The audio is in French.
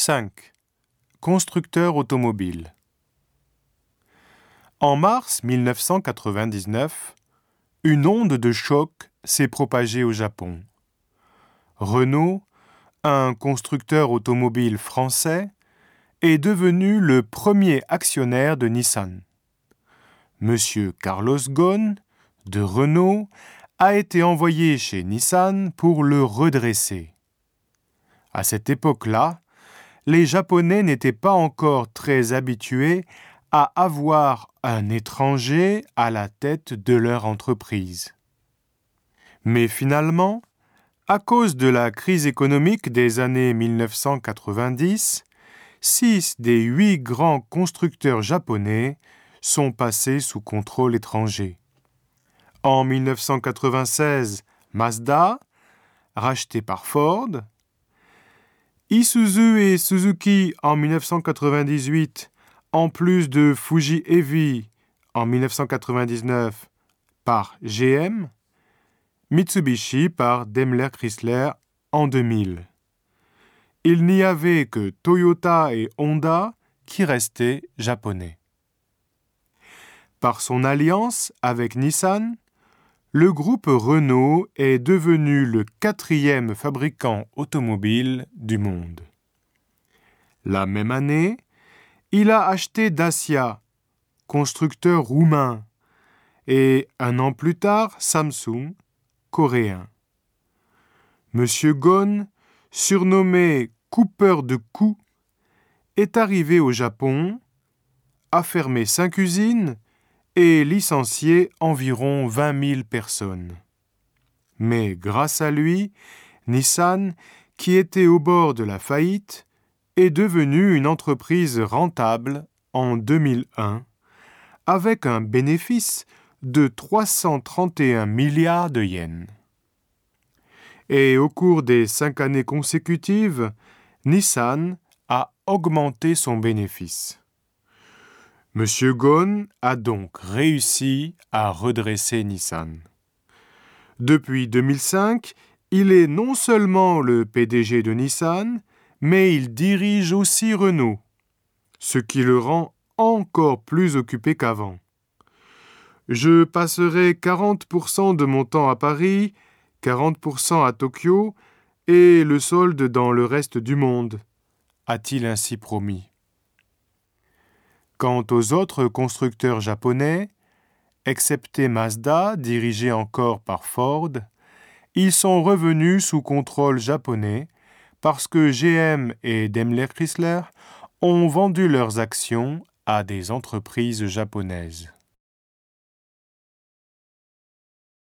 5. Constructeur automobile. En mars 1999, une onde de choc s'est propagée au Japon. Renault, un constructeur automobile français, est devenu le premier actionnaire de Nissan. Monsieur Carlos Ghosn, de Renault, a été envoyé chez Nissan pour le redresser. À cette époque-là, les Japonais n'étaient pas encore très habitués à avoir un étranger à la tête de leur entreprise. Mais finalement, à cause de la crise économique des années 1990, six des huit grands constructeurs japonais sont passés sous contrôle étranger. En 1996, Mazda, racheté par Ford, Isuzu et Suzuki en 1998, en plus de Fuji Heavy en 1999 par GM, Mitsubishi par Daimler Chrysler en 2000. Il n'y avait que Toyota et Honda qui restaient japonais. Par son alliance avec Nissan, le groupe Renault est devenu le quatrième fabricant automobile du monde. La même année, il a acheté Dacia, constructeur roumain, et un an plus tard Samsung, coréen. Monsieur Ghosn, surnommé coupeur de coups, est arrivé au Japon, a fermé cinq usines et licencié environ 20 000 personnes. Mais grâce à lui, Nissan, qui était au bord de la faillite, est devenue une entreprise rentable en 2001 avec un bénéfice de 331 milliards de yens. Et au cours des cinq années consécutives, Nissan a augmenté son bénéfice. M. Ghosn a donc réussi à redresser Nissan. Depuis 2005, il est non seulement le PDG de Nissan, mais il dirige aussi Renault, ce qui le rend encore plus occupé qu'avant. Je passerai 40% de mon temps à Paris, 40% à Tokyo et le solde dans le reste du monde, a-t-il ainsi promis. Quant aux autres constructeurs japonais, excepté Mazda, dirigé encore par Ford, ils sont revenus sous contrôle japonais parce que GM et Daimler Chrysler ont vendu leurs actions à des entreprises japonaises.